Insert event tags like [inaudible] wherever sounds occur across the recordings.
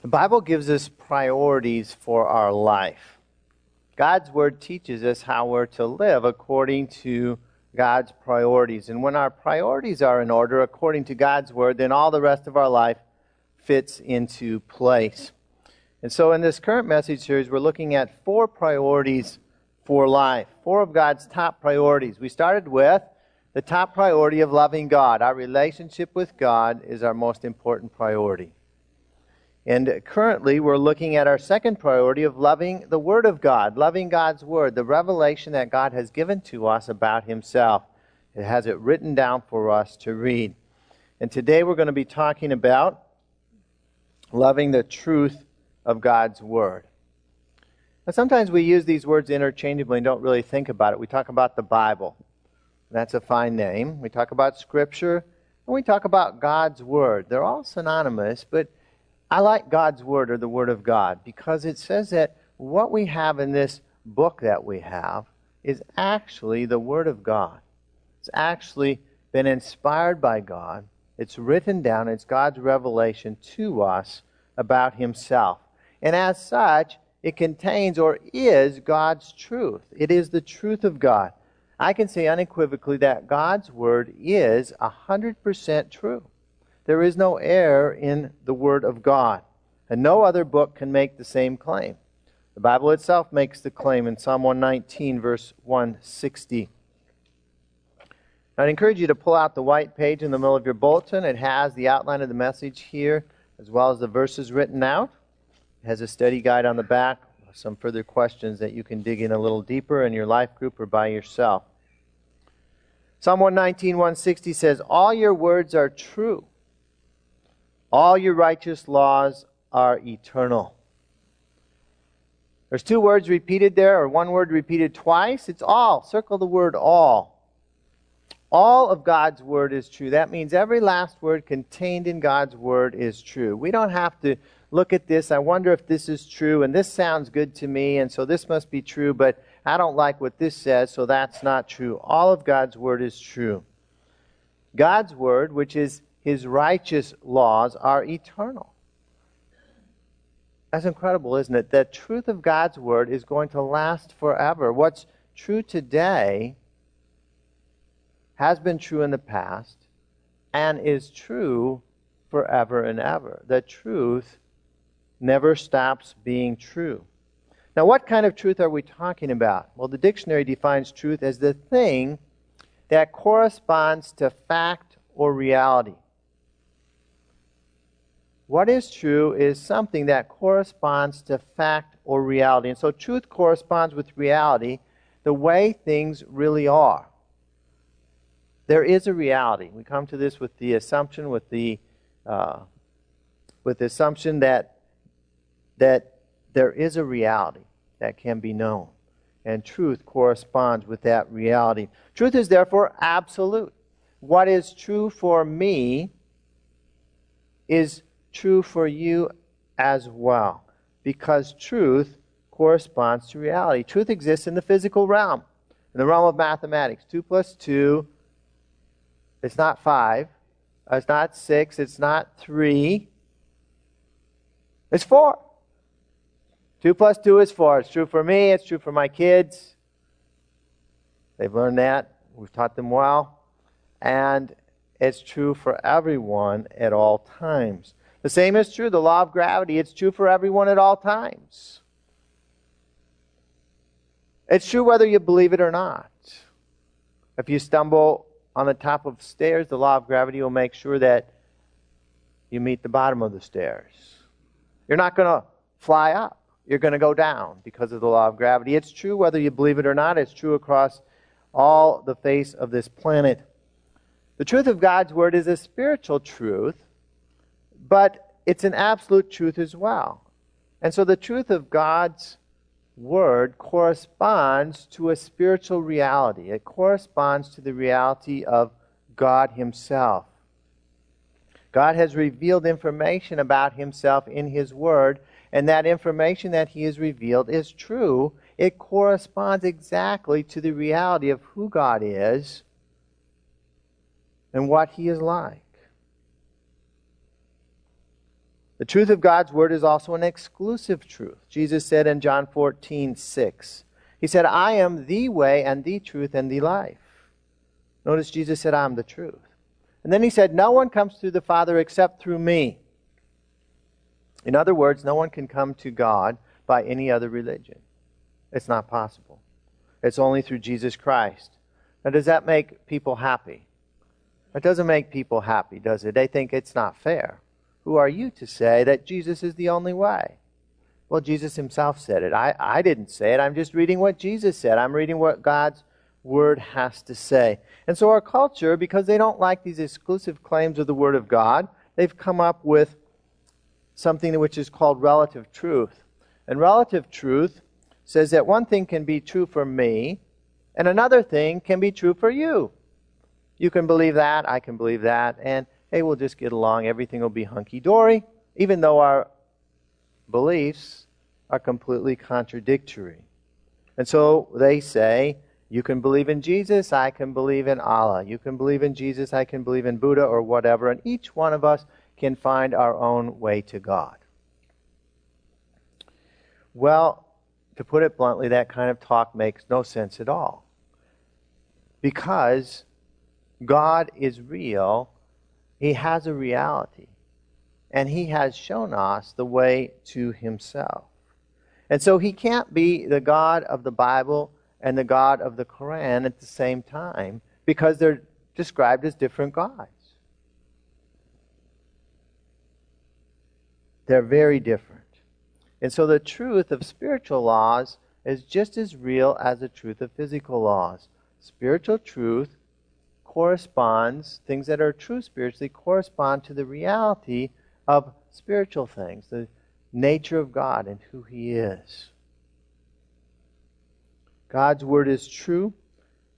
The Bible gives us priorities for our life. God's Word teaches us how we're to live according to God's priorities. And when our priorities are in order according to God's Word, then all the rest of our life fits into place. And so in this current message series, we're looking at four priorities for life, four of God's top priorities. We started with the top priority of loving God. Our relationship with God is our most important priority. And currently, we're looking at our second priority of loving the Word of God, loving God's Word, the revelation that God has given to us about Himself. It has it written down for us to read. And today we're going to be talking about loving the truth of God's Word. Now, sometimes we use these words interchangeably and don't really think about it. We talk about the Bible. That's a fine name. We talk about Scripture, and we talk about God's Word. They're all synonymous, but I like God's Word or the Word of God because it says that what we have in this book that we have is actually the Word of God. It's actually been inspired by God. It's written down. It's God's revelation to us about Himself. And as such, it contains or is God's truth. It is the truth of God. I can say unequivocally that God's Word is 100% true. There is no error in the Word of God, and no other book can make the same claim. The Bible itself makes the claim in Psalm 119, verse 160. I'd encourage you to pull out the white page in the middle of your bulletin. It has the outline of the message here, as well as the verses written out. It has a study guide on the back, some further questions that you can dig in a little deeper in your life group or by yourself. Psalm 119, 160 says, All your words are true. All your righteous laws are eternal. There's two words repeated there, or one word repeated twice. It's all. Circle the word all. All of God's word is true. That means every last word contained in God's word is true. We don't have to look at this. I wonder if this is true, and this sounds good to me, and so this must be true, but I don't like what this says, so that's not true. All of God's word is true. God's word, which is his righteous laws are eternal. That's incredible, isn't it? The truth of God's word is going to last forever. What's true today has been true in the past and is true forever and ever. The truth never stops being true. Now, what kind of truth are we talking about? Well, the dictionary defines truth as the thing that corresponds to fact or reality. What is true is something that corresponds to fact or reality. And so truth corresponds with reality, the way things really are. There is a reality. We come to this with the assumption, with the, uh, with the assumption that, that there is a reality that can be known. And truth corresponds with that reality. Truth is therefore absolute. What is true for me is true for you as well. Because truth corresponds to reality. Truth exists in the physical realm, in the realm of mathematics. 2 plus 2, it's not 5. It's not 6. It's not 3. It's 4. 2 plus 2 is 4. It's true for me. It's true for my kids. They've learned that. We've taught them well. And it's true for everyone at all times. The same is true, the law of gravity. It's true for everyone at all times. It's true whether you believe it or not. If you stumble on the top of stairs, the law of gravity will make sure that you meet the bottom of the stairs. You're not going to fly up. You're going to go down because of the law of gravity. It's true whether you believe it or not. It's true across all the face of this planet. The truth of God's Word is a spiritual truth but it's an absolute truth as well. And so the truth of God's word corresponds to a spiritual reality. It corresponds to the reality of God Himself. God has revealed information about Himself in His Word, and that information that He has revealed is true. It corresponds exactly to the reality of who God is and what He is like. The truth of God's word is also an exclusive truth. Jesus said in John 14, 6, He said, I am the way and the truth and the life. Notice Jesus said, I'm the truth. And then he said, No one comes to the Father except through me. In other words, no one can come to God by any other religion. It's not possible. It's only through Jesus Christ. Now, does that make people happy? It doesn't make people happy, does it? They think it's not fair. Who are you to say that Jesus is the only way? Well, Jesus himself said it. I, I didn't say it. I'm just reading what Jesus said. I'm reading what God's word has to say. And so our culture, because they don't like these exclusive claims of the word of God, they've come up with something which is called relative truth. And relative truth says that one thing can be true for me, and another thing can be true for you. You can believe that, I can believe that, and hey, we'll just get along. Everything will be hunky dory, even though our beliefs are completely contradictory. And so they say, you can believe in Jesus, I can believe in Allah. You can believe in Jesus, I can believe in Buddha, or whatever. And each one of us can find our own way to God. Well, to put it bluntly, that kind of talk makes no sense at all. Because God is real, He has a reality, and He has shown us the way to Himself. And so He can't be the God of the Bible and the God of the Quran at the same time because they're described as different gods. They're very different. And so the truth of spiritual laws is just as real as the truth of physical laws. Spiritual truth corresponds, things that are true spiritually correspond to the reality of spiritual things, the nature of God and who He is. God's word is true.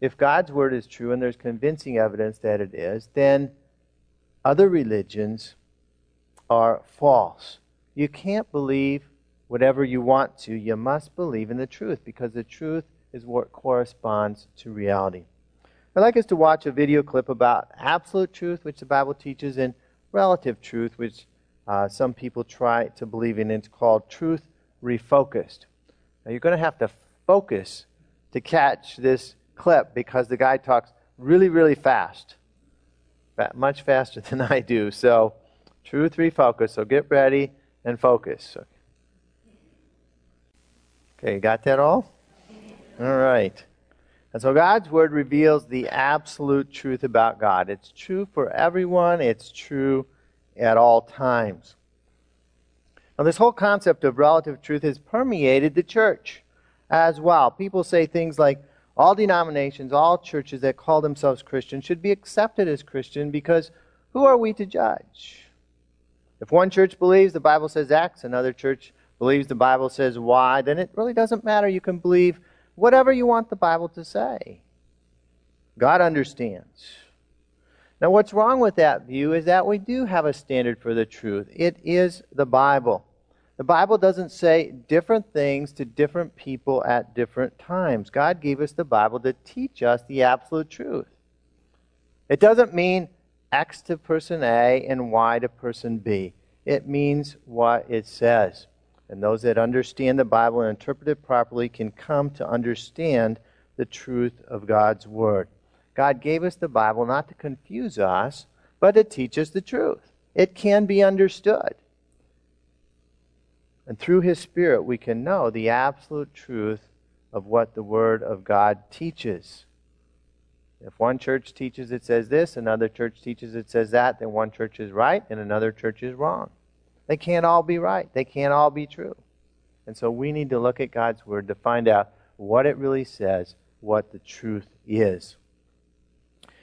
If God's word is true and there's convincing evidence that it is, then other religions are false. You can't believe whatever you want to. You must believe in the truth because the truth is what corresponds to reality. I'd like us to watch a video clip about absolute truth, which the Bible teaches, and relative truth, which uh, some people try to believe in. It's called truth refocused. Now, you're going to have to focus to catch this clip because the guy talks really, really fast, much faster [laughs] than I do. So, truth refocused. So, get ready and focus. Okay, got that all? All right. And so God's word reveals the absolute truth about God. It's true for everyone, it's true at all times. Now, this whole concept of relative truth has permeated the church as well. People say things like, all denominations, all churches that call themselves Christian should be accepted as Christian because who are we to judge? If one church believes the Bible says X, another church believes the Bible says Y, then it really doesn't matter. You can believe whatever you want the Bible to say. God understands. Now, what's wrong with that view is that we do have a standard for the truth. It is the Bible. The Bible doesn't say different things to different people at different times. God gave us the Bible to teach us the absolute truth. It doesn't mean X to person A and Y to person B. It means what it says. And those that understand the Bible and interpret it properly can come to understand the truth of God's Word. God gave us the Bible not to confuse us, but to teach us the truth. It can be understood. And through His Spirit, we can know the absolute truth of what the Word of God teaches. If one church teaches it says this, another church teaches it says that, then one church is right and another church is wrong. They can't all be right. They can't all be true. And so we need to look at God's Word to find out what it really says, what the truth is.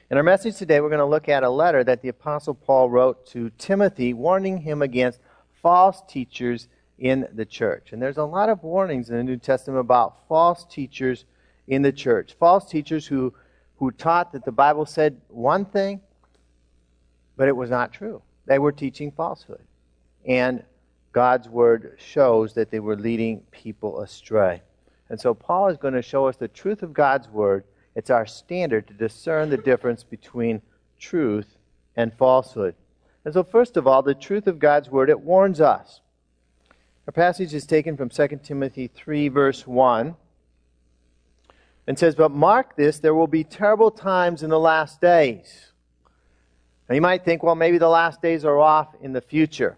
In our message today, we're going to look at a letter that the Apostle Paul wrote to Timothy, warning him against false teachers in the church. And there's a lot of warnings in the New Testament about false teachers in the church. False teachers who who taught that the Bible said one thing, but it was not true. They were teaching falsehood. And God's word shows that they were leading people astray. And so Paul is going to show us the truth of God's word. It's our standard to discern the difference between truth and falsehood. And so, first of all, the truth of God's word, it warns us. Our passage is taken from 2 Timothy 3, verse 1, and says, But mark this, there will be terrible times in the last days. Now, you might think, well, maybe the last days are off in the future.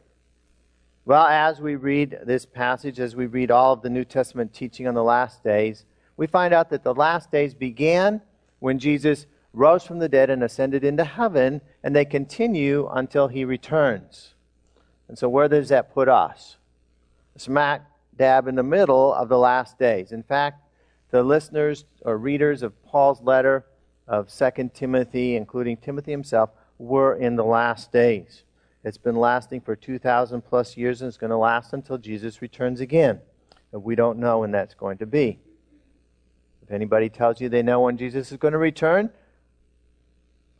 Well, as we read this passage, as we read all of the New Testament teaching on the last days, we find out that the last days began when Jesus rose from the dead and ascended into heaven, and they continue until he returns. And so, where does that put us? Smack dab in the middle of the last days. In fact, the listeners or readers of Paul's letter of 2 Timothy, including Timothy himself, were in the last days. It's been lasting for 2,000 plus years and it's going to last until Jesus returns again. And we don't know when that's going to be. If anybody tells you they know when Jesus is going to return,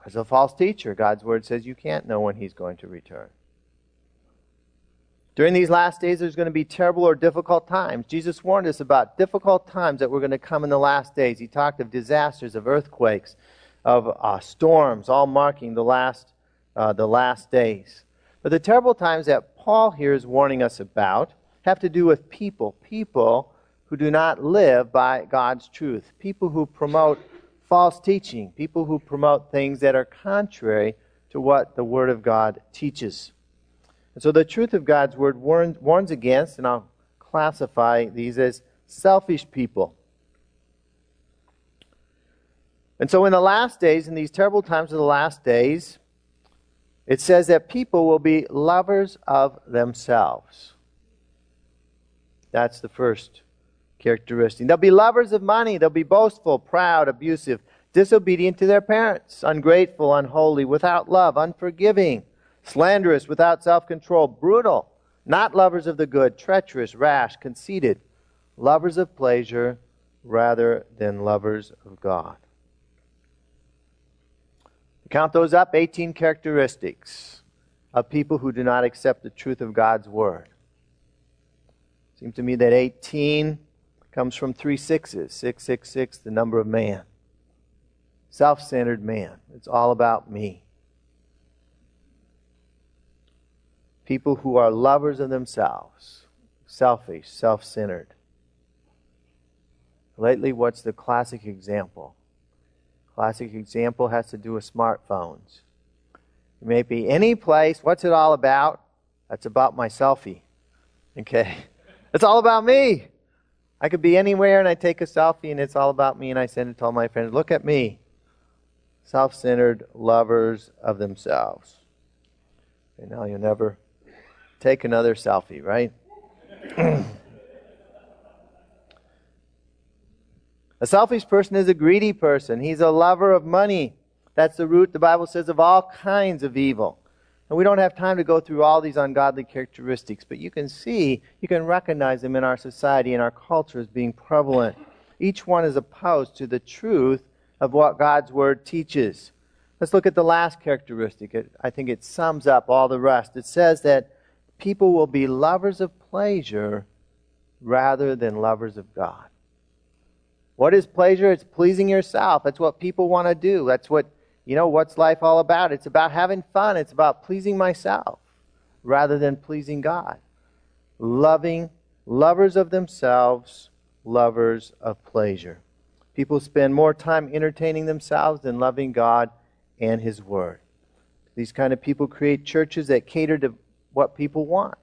as a false teacher, God's word says you can't know when he's going to return. During these last days, there's going to be terrible or difficult times. Jesus warned us about difficult times that were going to come in the last days. He talked of disasters, of earthquakes, of uh, storms, all marking the last, uh, the last days. But the terrible times that Paul here is warning us about have to do with people. People who do not live by God's truth, people who promote false teaching, people who promote things that are contrary to what the Word of God teaches. And so the truth of God's Word warns, warns against, and I'll classify these as selfish people. And so in the last days, in these terrible times of the last days, it says that people will be lovers of themselves. That's the first characteristic. They'll be lovers of money. They'll be boastful, proud, abusive, disobedient to their parents, ungrateful, unholy, without love, unforgiving, slanderous, without self control, brutal, not lovers of the good, treacherous, rash, conceited, lovers of pleasure rather than lovers of God. Count those up 18 characteristics of people who do not accept the truth of God's word. Seems to me that 18 comes from three sixes 666, the number of man. Self centered man. It's all about me. People who are lovers of themselves, selfish, self centered. Lately, what's the classic example? Classic example has to do with smartphones. It may be any place. What's it all about? That's about my selfie. Okay? [laughs] It's all about me. I could be anywhere and I take a selfie and it's all about me and I send it to all my friends. Look at me. Self centered lovers of themselves. And now you'll never take another selfie, right? [clears throat] a selfish person is a greedy person. He's a lover of money. That's the root, the Bible says, of all kinds of evil. And we don't have time to go through all these ungodly characteristics, but you can see, you can recognize them in our society and our culture as being prevalent. Each one is opposed to the truth of what God's Word teaches. Let's look at the last characteristic. It, I think it sums up all the rest. It says that people will be lovers of pleasure rather than lovers of God. What is pleasure? It's pleasing yourself. That's what people want to do. That's what you know, what's life all about? It's about having fun, it's about pleasing myself rather than pleasing God. Loving, lovers of themselves, lovers of pleasure. People spend more time entertaining themselves than loving God and His Word. These kind of people create churches that cater to what people want,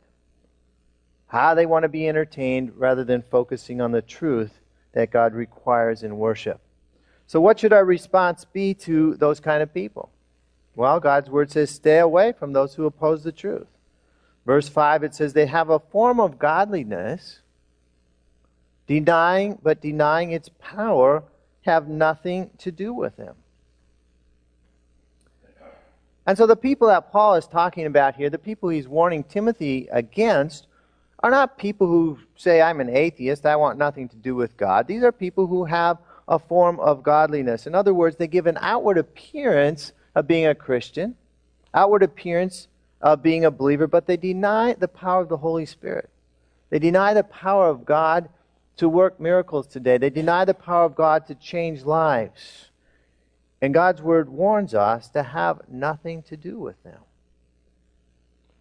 how they want to be entertained, rather than focusing on the truth that God requires in worship. So, what should our response be to those kind of people? Well, God's word says, stay away from those who oppose the truth. Verse 5, it says, they have a form of godliness, denying, but denying its power, have nothing to do with them. And so the people that Paul is talking about here, the people he's warning Timothy against, are not people who say, I'm an atheist, I want nothing to do with God. These are people who have a form of godliness. In other words, they give an outward appearance of being a Christian, outward appearance of being a believer, but they deny the power of the Holy Spirit. They deny the power of God to work miracles today. They deny the power of God to change lives. And God's word warns us to have nothing to do with them.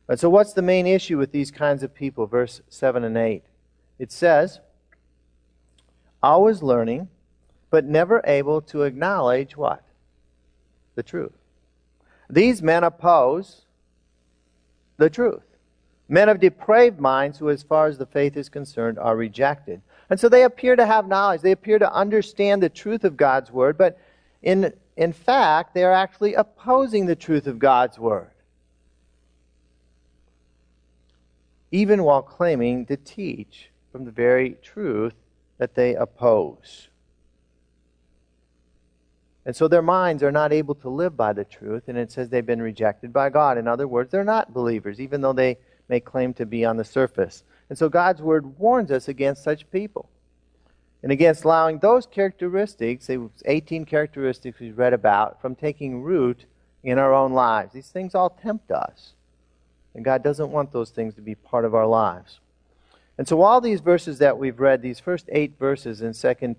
And so, what's the main issue with these kinds of people? Verse 7 and 8. It says, always learning, but never able to acknowledge what? The truth. These men oppose the truth. Men of depraved minds who, as far as the faith is concerned, are rejected. And so they appear to have knowledge. They appear to understand the truth of God's word, but in, in fact, they are actually opposing the truth of God's word. Even while claiming to teach from the very truth that they oppose. And so their minds are not able to live by the truth, and it says they've been rejected by God. In other words, they're not believers, even though they may claim to be on the surface. And so God's word warns us against such people and against allowing those characteristics, 18 characteristics we read about, from taking root in our own lives. These things all tempt us. And God doesn't want those things to be part of our lives. And so all these verses that we've read, these first eight verses in 2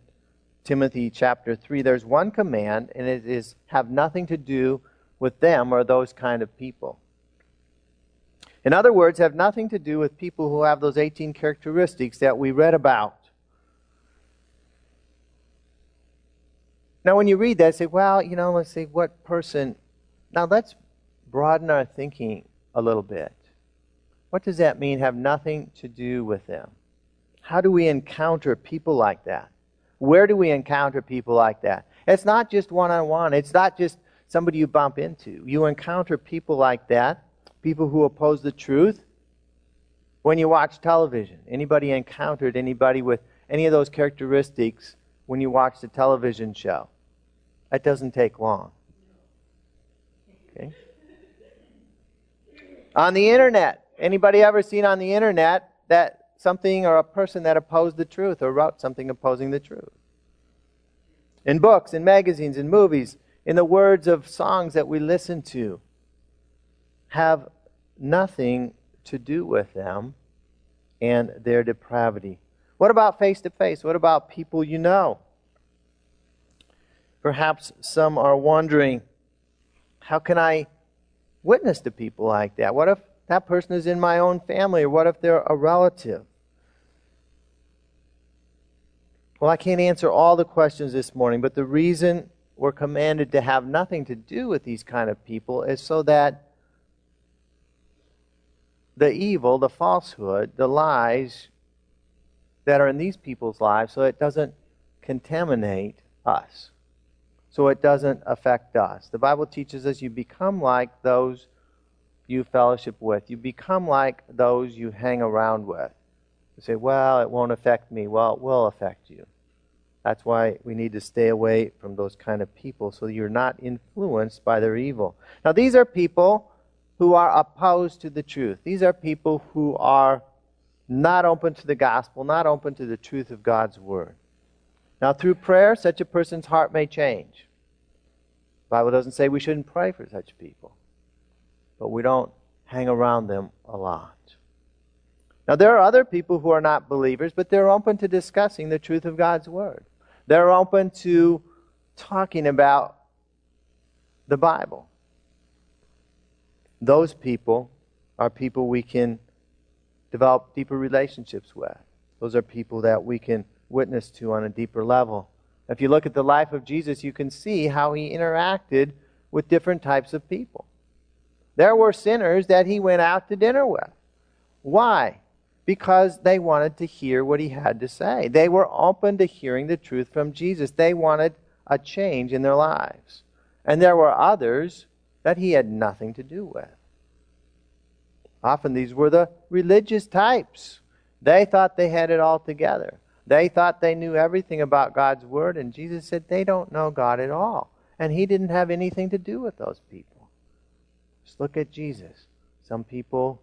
Timothy chapter 3, there's one command, and it is have nothing to do with them or those kind of people. In other words, have nothing to do with people who have those 18 characteristics that we read about. Now, when you read that, say, well, you know, let's see, what person. Now, let's broaden our thinking a little bit. What does that mean, have nothing to do with them? How do we encounter people like that? Where do we encounter people like that? It's not just one on one, it's not just somebody you bump into. You encounter people like that, people who oppose the truth. When you watch television, anybody encountered anybody with any of those characteristics when you watch the television show? That doesn't take long. Okay? On the internet, anybody ever seen on the internet that something or a person that opposed the truth or wrote something opposing the truth. In books, in magazines, in movies, in the words of songs that we listen to, have nothing to do with them and their depravity. What about face to face? What about people you know? Perhaps some are wondering how can I witness to people like that? What if that person is in my own family, or what if they're a relative? Well, I can't answer all the questions this morning, but the reason we're commanded to have nothing to do with these kind of people is so that the evil, the falsehood, the lies that are in these people's lives, so it doesn't contaminate us, so it doesn't affect us. The Bible teaches us you become like those you fellowship with. You become like those you hang around with. You say, well, it won't affect me. Well, it will affect you. That's why we need to stay away from those kind of people so you're not influenced by their evil. Now, these are people who are opposed to the truth. These are people who are not open to the gospel, not open to the truth of God's word. Now, through prayer, such a person's heart may change. The Bible doesn't say we shouldn't pray for such people but we don't hang around them a lot. Now, there are other people who are not believers, but they're open to discussing the truth of God's Word. They're open to talking about the Bible. Those people are people we can develop deeper relationships with. Those are people that we can witness to on a deeper level. If you look at the life of Jesus, you can see how he interacted with different types of people. There were sinners that he went out to dinner with. Why? Because they wanted to hear what he had to say. They were open to hearing the truth from Jesus. They wanted a change in their lives. And there were others that he had nothing to do with. Often these were the religious types. They thought they had it all together. They thought they knew everything about God's Word, and Jesus said they don't know God at all. And he didn't have anything to do with those people. Just look at Jesus. Some people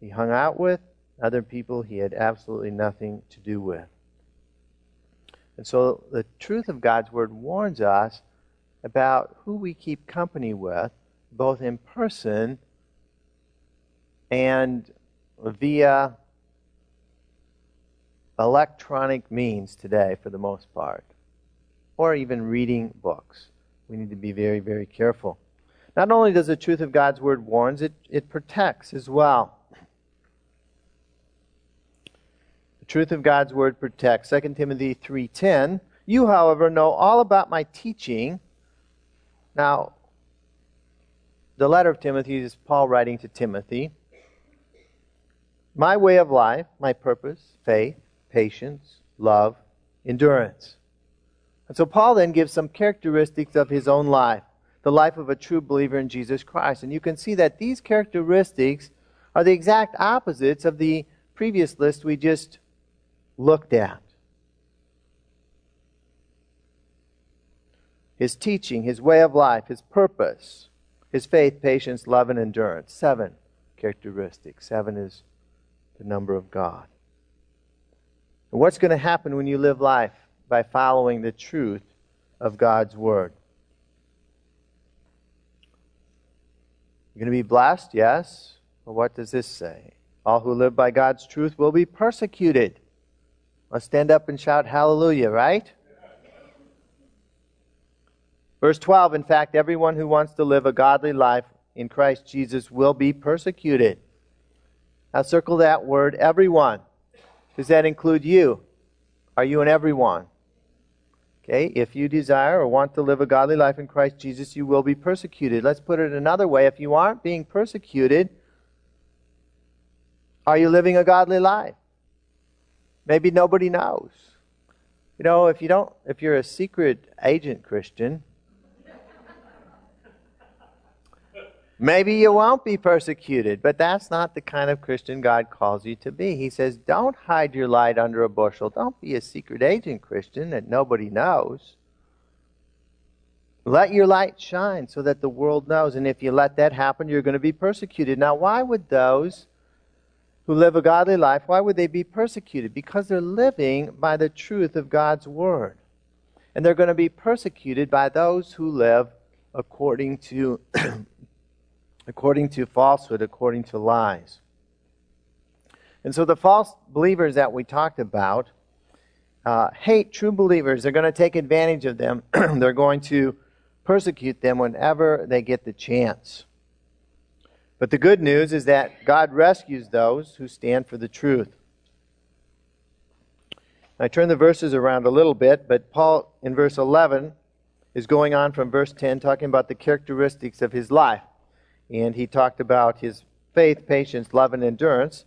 he hung out with, other people he had absolutely nothing to do with. And so the truth of God's Word warns us about who we keep company with, both in person and via electronic means today, for the most part, or even reading books. We need to be very, very careful. Not only does the truth of God's word warns, it, it protects as well. The truth of God's word protects. 2 Timothy 3:10. You, however, know all about my teaching. Now, the letter of Timothy is Paul writing to Timothy. My way of life, my purpose, faith, patience, love, endurance. And so Paul then gives some characteristics of his own life, the life of a true believer in Jesus Christ. And you can see that these characteristics are the exact opposites of the previous list we just looked at. His teaching, his way of life, his purpose, his faith, patience, love, and endurance. Seven characteristics. Seven is the number of God. What's going to happen when you live life by following the truth of God's Word? You're going to be blessed, yes. But what does this say? All who live by God's truth will be persecuted. Let's stand up and shout hallelujah, right? Verse 12 In fact, everyone who wants to live a godly life in Christ Jesus will be persecuted. Now, circle that word, everyone. Does that include you? Are you an everyone? Okay, if you desire or want to live a godly life in Christ Jesus, you will be persecuted. Let's put it another way. If you aren't being persecuted, are you living a godly life? Maybe nobody knows. You know, if you don't if you're a secret agent Christian, Maybe you won't be persecuted, but that's not the kind of Christian God calls you to be. He says, don't hide your light under a bushel. Don't be a secret agent Christian that nobody knows. Let your light shine so that the world knows. And if you let that happen, you're going to be persecuted. Now, why would those who live a godly life, why would they be persecuted? Because they're living by the truth of God's word. And they're going to be persecuted by those who live according to [clears throat] according to falsehood, according to lies. And so the false believers that we talked about uh, hate true believers. They're going to take advantage of them. [clears throat] They're going to persecute them whenever they get the chance. But the good news is that God rescues those who stand for the truth. I turn the verses around a little bit, but Paul in verse 11 is going on from verse 10, talking about the characteristics of his life and he talked about his faith, patience, love, and endurance.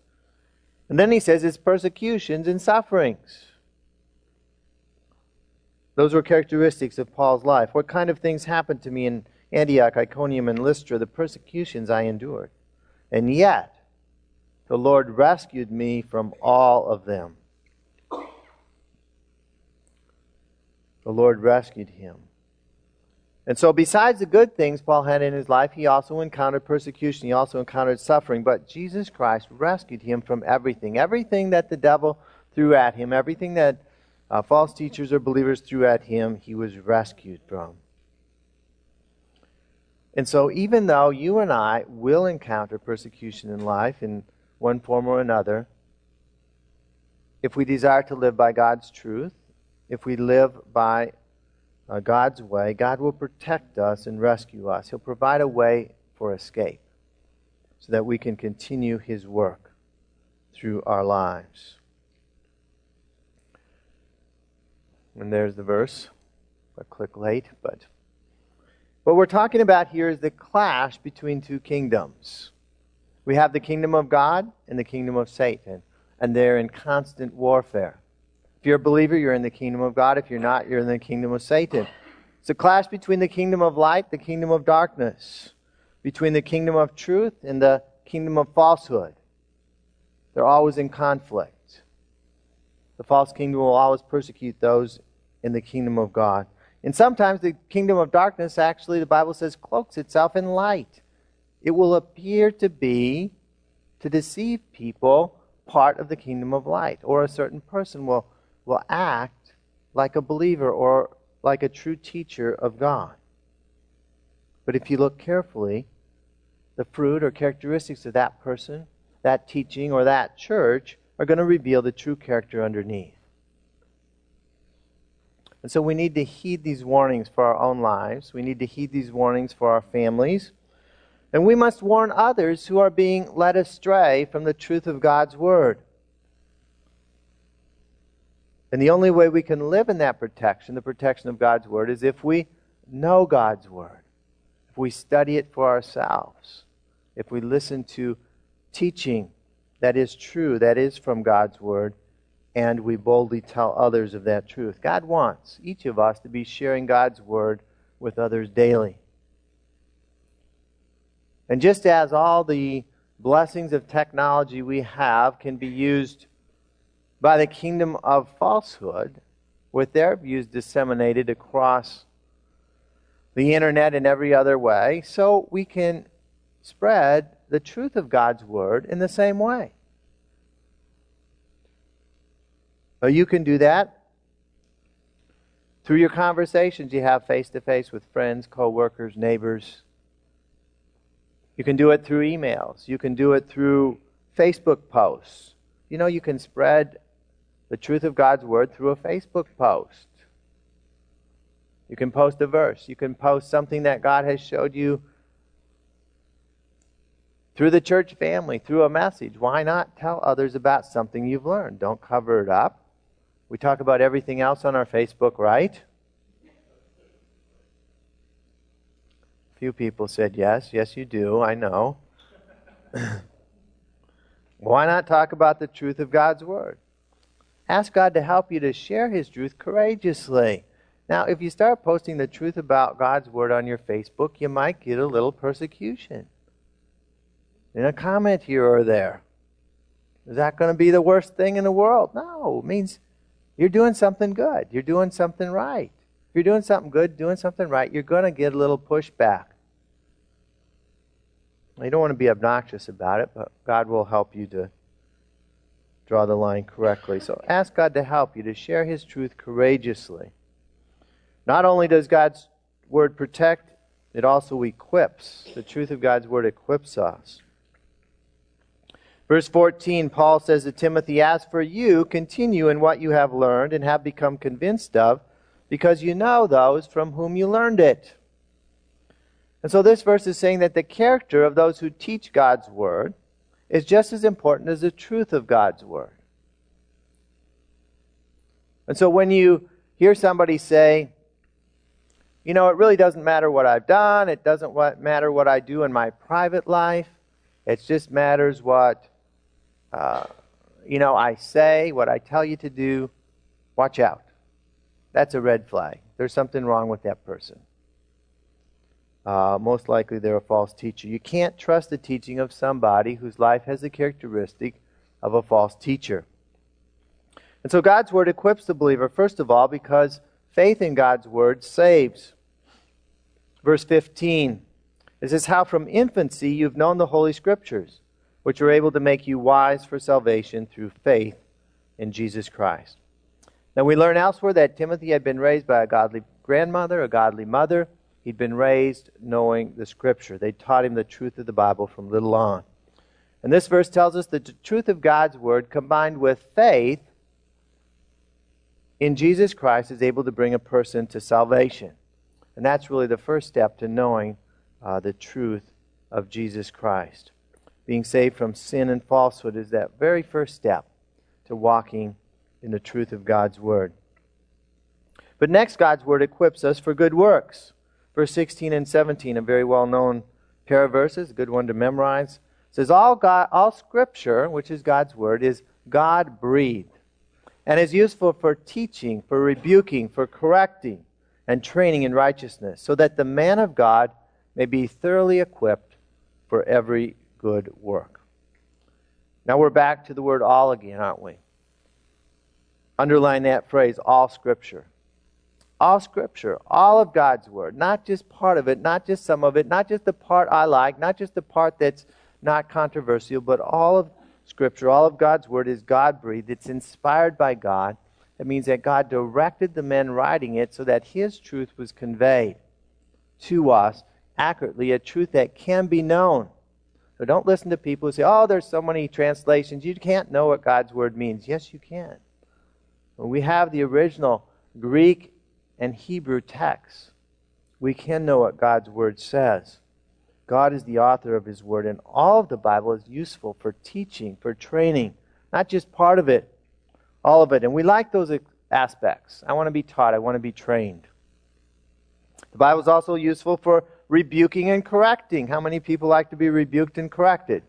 And then he says his persecutions and sufferings. Those were characteristics of Paul's life. What kind of things happened to me in Antioch, Iconium, and Lystra? The persecutions I endured. And yet, the Lord rescued me from all of them. The Lord rescued him. And so, besides the good things Paul had in his life, he also encountered persecution. He also encountered suffering. But Jesus Christ rescued him from everything. Everything that the devil threw at him, everything that uh, false teachers or believers threw at him, he was rescued from. And so, even though you and I will encounter persecution in life in one form or another, if we desire to live by God's truth, if we live by uh, God's way, God will protect us and rescue us. He'll provide a way for escape so that we can continue His work through our lives. And there's the verse. I click late, but what we're talking about here is the clash between two kingdoms. We have the kingdom of God and the kingdom of Satan, and they're in constant warfare. If you're a believer, you're in the kingdom of God. If you're not, you're in the kingdom of Satan. It's a clash between the kingdom of light, the kingdom of darkness, between the kingdom of truth and the kingdom of falsehood. They're always in conflict. The false kingdom will always persecute those in the kingdom of God. And sometimes the kingdom of darkness, actually, the Bible says, cloaks itself in light. It will appear to be, to deceive people, part of the kingdom of light. Or a certain person will will act like a believer or like a true teacher of God. But if you look carefully, the fruit or characteristics of that person, that teaching, or that church are going to reveal the true character underneath. And so we need to heed these warnings for our own lives. We need to heed these warnings for our families. And we must warn others who are being led astray from the truth of God's Word. And the only way we can live in that protection, the protection of God's Word, is if we know God's Word, if we study it for ourselves, if we listen to teaching that is true, that is from God's Word, and we boldly tell others of that truth. God wants each of us to be sharing God's Word with others daily. And just as all the blessings of technology we have can be used by the kingdom of falsehood, with their views disseminated across the internet and every other way, so we can spread the truth of God's word in the same way. But you can do that through your conversations you have face to face with friends, co-workers, neighbors. You can do it through emails. You can do it through Facebook posts. You know, you can spread the truth of God's Word through a Facebook post. You can post a verse. You can post something that God has showed you through the church family, through a message. Why not tell others about something you've learned? Don't cover it up. We talk about everything else on our Facebook, right? Few people said yes. Yes, you do. I know. [laughs] Why not talk about the truth of God's Word? Ask God to help you to share His truth courageously. Now, if you start posting the truth about God's Word on your Facebook, you might get a little persecution. In a comment here or there. Is that going to be the worst thing in the world? No. It means you're doing something good. You're doing something right. If you're doing something good, doing something right, you're going to get a little pushback. You don't want to be obnoxious about it, but God will help you to draw the line correctly. So ask God to help you to share His truth courageously. Not only does God's Word protect, it also equips. The truth of God's Word equips us. Verse 14, Paul says to Timothy, As for you, continue in what you have learned and have become convinced of, because you know those from whom you learned it. And so this verse is saying that the character of those who teach God's Word is just as important as the truth of God's Word. And so when you hear somebody say, you know, it really doesn't matter what I've done, it doesn't matter what I do in my private life, it just matters what, uh, you know, I say, what I tell you to do, watch out. That's a red flag. There's something wrong with that person uh, most likely they're a false teacher. You can't trust the teaching of somebody whose life has the characteristic of a false teacher. And so God's Word equips the believer, first of all, because faith in God's Word saves. Verse 15 it says, How from infancy you've known the Holy Scriptures, which are able to make you wise for salvation through faith in Jesus Christ. Now we learn elsewhere that Timothy had been raised by a godly grandmother, a godly mother, He'd been raised knowing the Scripture. They taught him the truth of the Bible from little on. And this verse tells us that the truth of God's Word combined with faith in Jesus Christ is able to bring a person to salvation. And that's really the first step to knowing uh, the truth of Jesus Christ. Being saved from sin and falsehood is that very first step to walking in the truth of God's Word. But next, God's Word equips us for good works. Verse 16 and 17, a very well known pair of verses, a good one to memorize. It says, all, God, all Scripture, which is God's Word, is God breathed and is useful for teaching, for rebuking, for correcting, and training in righteousness, so that the man of God may be thoroughly equipped for every good work. Now we're back to the word all again, aren't we? Underline that phrase, all Scripture all Scripture, all of God's Word, not just part of it, not just some of it, not just the part I like, not just the part that's not controversial, but all of Scripture, all of God's Word is God breathed. It's inspired by God. It means that God directed the men writing it so that His truth was conveyed to us accurately, a truth that can be known. So don't listen to people who say, oh, there's so many translations. You can't know what God's Word means. Yes, you can. When we have the original Greek and Hebrew texts, we can know what God's Word says. God is the author of His Word, and all of the Bible is useful for teaching, for training, not just part of it, all of it. And we like those aspects. I want to be taught, I want to be trained. The Bible is also useful for rebuking and correcting. How many people like to be rebuked and corrected?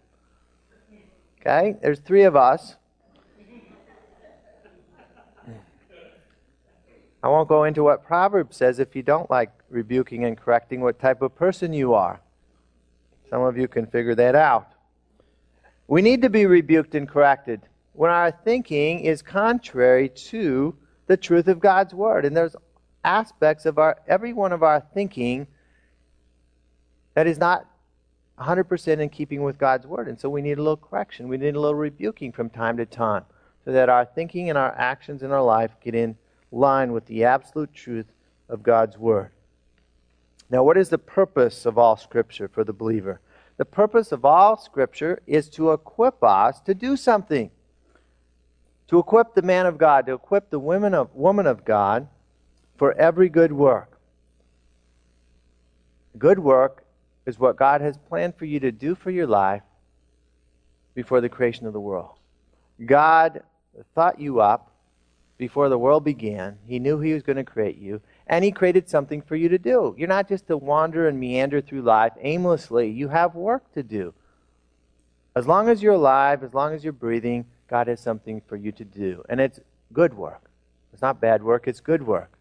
Okay, there's three of us. I won't go into what Proverbs says if you don't like rebuking and correcting what type of person you are. Some of you can figure that out. We need to be rebuked and corrected when our thinking is contrary to the truth of God's word. And there's aspects of our every one of our thinking that is not 100% in keeping with God's word. And so we need a little correction. We need a little rebuking from time to time so that our thinking and our actions in our life get in line with the absolute truth of God's word. Now, what is the purpose of all Scripture for the believer? The purpose of all Scripture is to equip us to do something. To equip the man of God, to equip the women of, woman of God for every good work. Good work is what God has planned for you to do for your life before the creation of the world. God thought you up before the world began. He knew He was going to create you, and He created something for you to do. You're not just to wander and meander through life aimlessly, you have work to do. As long as you're alive, as long as you're breathing, God has something for you to do. And it's good work. It's not bad work, it's good work.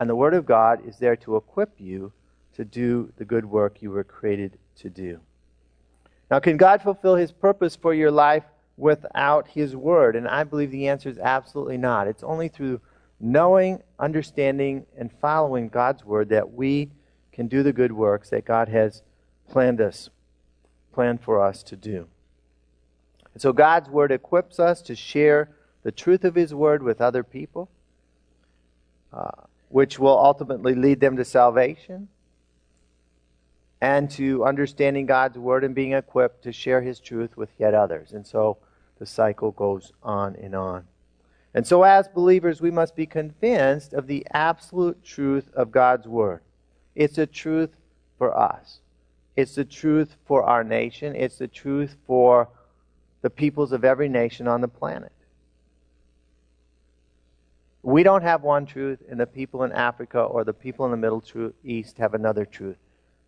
And the Word of God is there to equip you to do the good work you were created to do. Now, can God fulfill His purpose for your life without His Word? And I believe the answer is absolutely not. It's only through knowing, understanding, and following God's Word that we can do the good works that God has planned us, planned for us to do. And so God's Word equips us to share the truth of His Word with other people, uh, which will ultimately lead them to salvation and to understanding God's word and being equipped to share his truth with yet others. And so the cycle goes on and on. And so, as believers, we must be convinced of the absolute truth of God's word. It's a truth for us, it's the truth for our nation, it's the truth for the peoples of every nation on the planet. We don't have one truth, and the people in Africa or the people in the Middle East have another truth.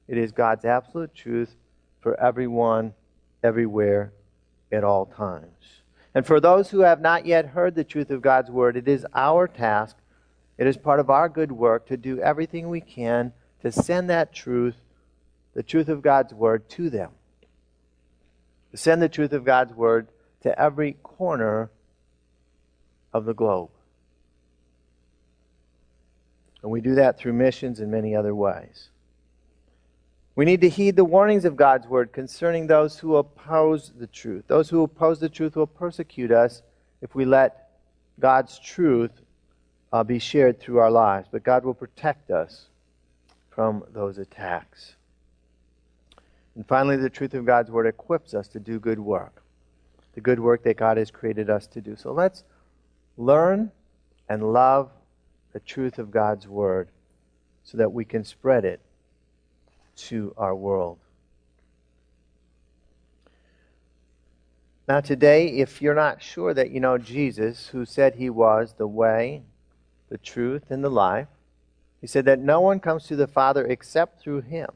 It is God's absolute truth for everyone, everywhere, at all times. And for those who have not yet heard the truth of God's word, it is our task, it is part of our good work to do everything we can to send that truth, the truth of God's word, to them. To send the truth of God's word to every corner of the globe. And we do that through missions and many other ways. We need to heed the warnings of God's word concerning those who oppose the truth. Those who oppose the truth will persecute us if we let God's truth uh, be shared through our lives. But God will protect us from those attacks. And finally, the truth of God's word equips us to do good work, the good work that God has created us to do. So let's learn and love the truth of God's word so that we can spread it to our world. Now, today, if you're not sure that you know Jesus, who said he was the way, the truth, and the life, he said that no one comes to the Father except through him.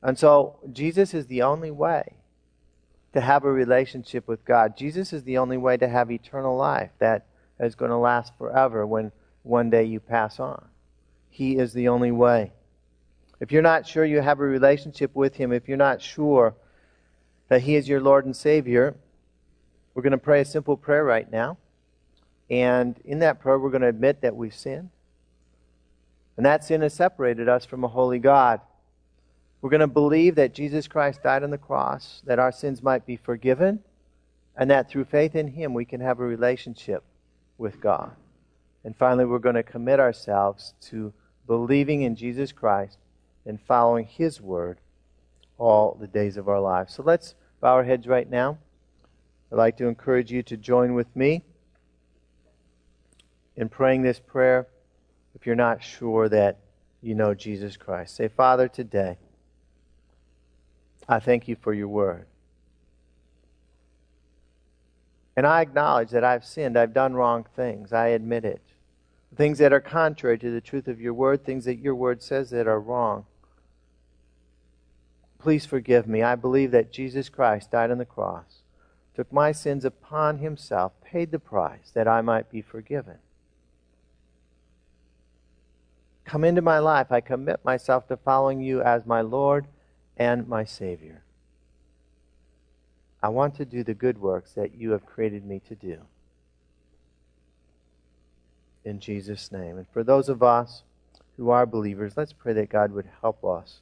And so, Jesus is the only way to have a relationship with God. Jesus is the only way to have eternal life that is going to last forever when one day you pass on. He is the only way. If you're not sure you have a relationship with Him, if you're not sure that He is your Lord and Savior, we're going to pray a simple prayer right now. And in that prayer, we're going to admit that we've sinned. And that sin has separated us from a holy God. We're going to believe that Jesus Christ died on the cross, that our sins might be forgiven, and that through faith in Him we can have a relationship with God. And finally, we're going to commit ourselves to believing in Jesus Christ and following His word all the days of our lives. So let's bow our heads right now. I'd like to encourage you to join with me in praying this prayer if you're not sure that you know Jesus Christ. Say, Father, today I thank you for your word. And I acknowledge that I've sinned. I've done wrong things. I admit it. Things that are contrary to the truth of your word, things that your word says that are wrong. Please forgive me. I believe that Jesus Christ died on the cross, took my sins upon himself, paid the price that I might be forgiven. Come into my life. I commit myself to following you as my Lord and my Savior. I want to do the good works that you have created me to do. In Jesus' name. And for those of us who are believers, let's pray that God would help us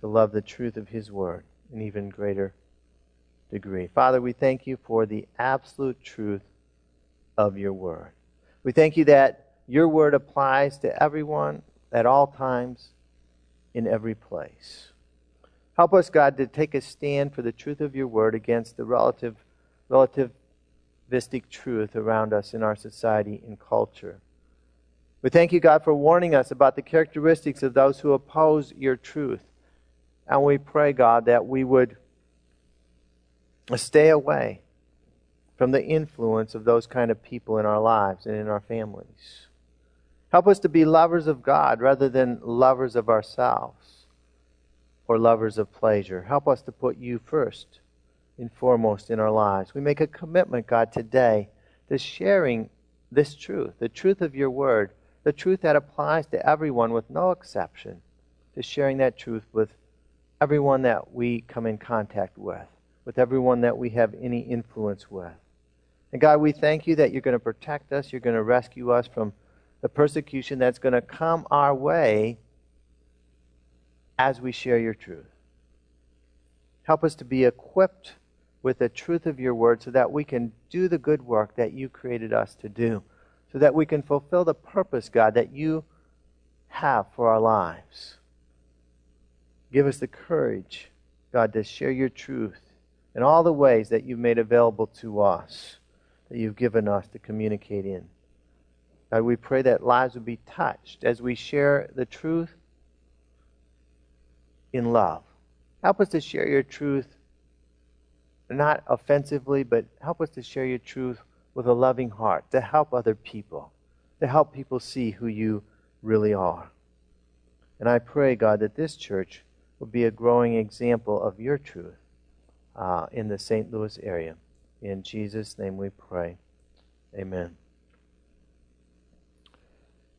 to love the truth of His Word in even greater degree. Father, we thank you for the absolute truth of your Word. We thank you that your Word applies to everyone at all times in every place. Help us, God, to take a stand for the truth of your word against the relative, relativistic truth around us in our society and culture. We thank you, God, for warning us about the characteristics of those who oppose your truth. And we pray, God, that we would stay away from the influence of those kind of people in our lives and in our families. Help us to be lovers of God rather than lovers of ourselves or lovers of pleasure. Help us to put you first and foremost in our lives. We make a commitment, God, today to sharing this truth, the truth of your word, the truth that applies to everyone with no exception, to sharing that truth with everyone that we come in contact with, with everyone that we have any influence with. And God, we thank you that you're going to protect us, you're going to rescue us from the persecution that's going to come our way as we share your truth. Help us to be equipped with the truth of your word so that we can do the good work that you created us to do, so that we can fulfill the purpose, God, that you have for our lives. Give us the courage, God, to share your truth in all the ways that you've made available to us, that you've given us to communicate in. God, we pray that lives would be touched as we share the truth in love. Help us to share your truth, not offensively, but help us to share your truth with a loving heart, to help other people, to help people see who you really are. And I pray, God, that this church will be a growing example of your truth uh, in the St. Louis area. In Jesus' name we pray. Amen.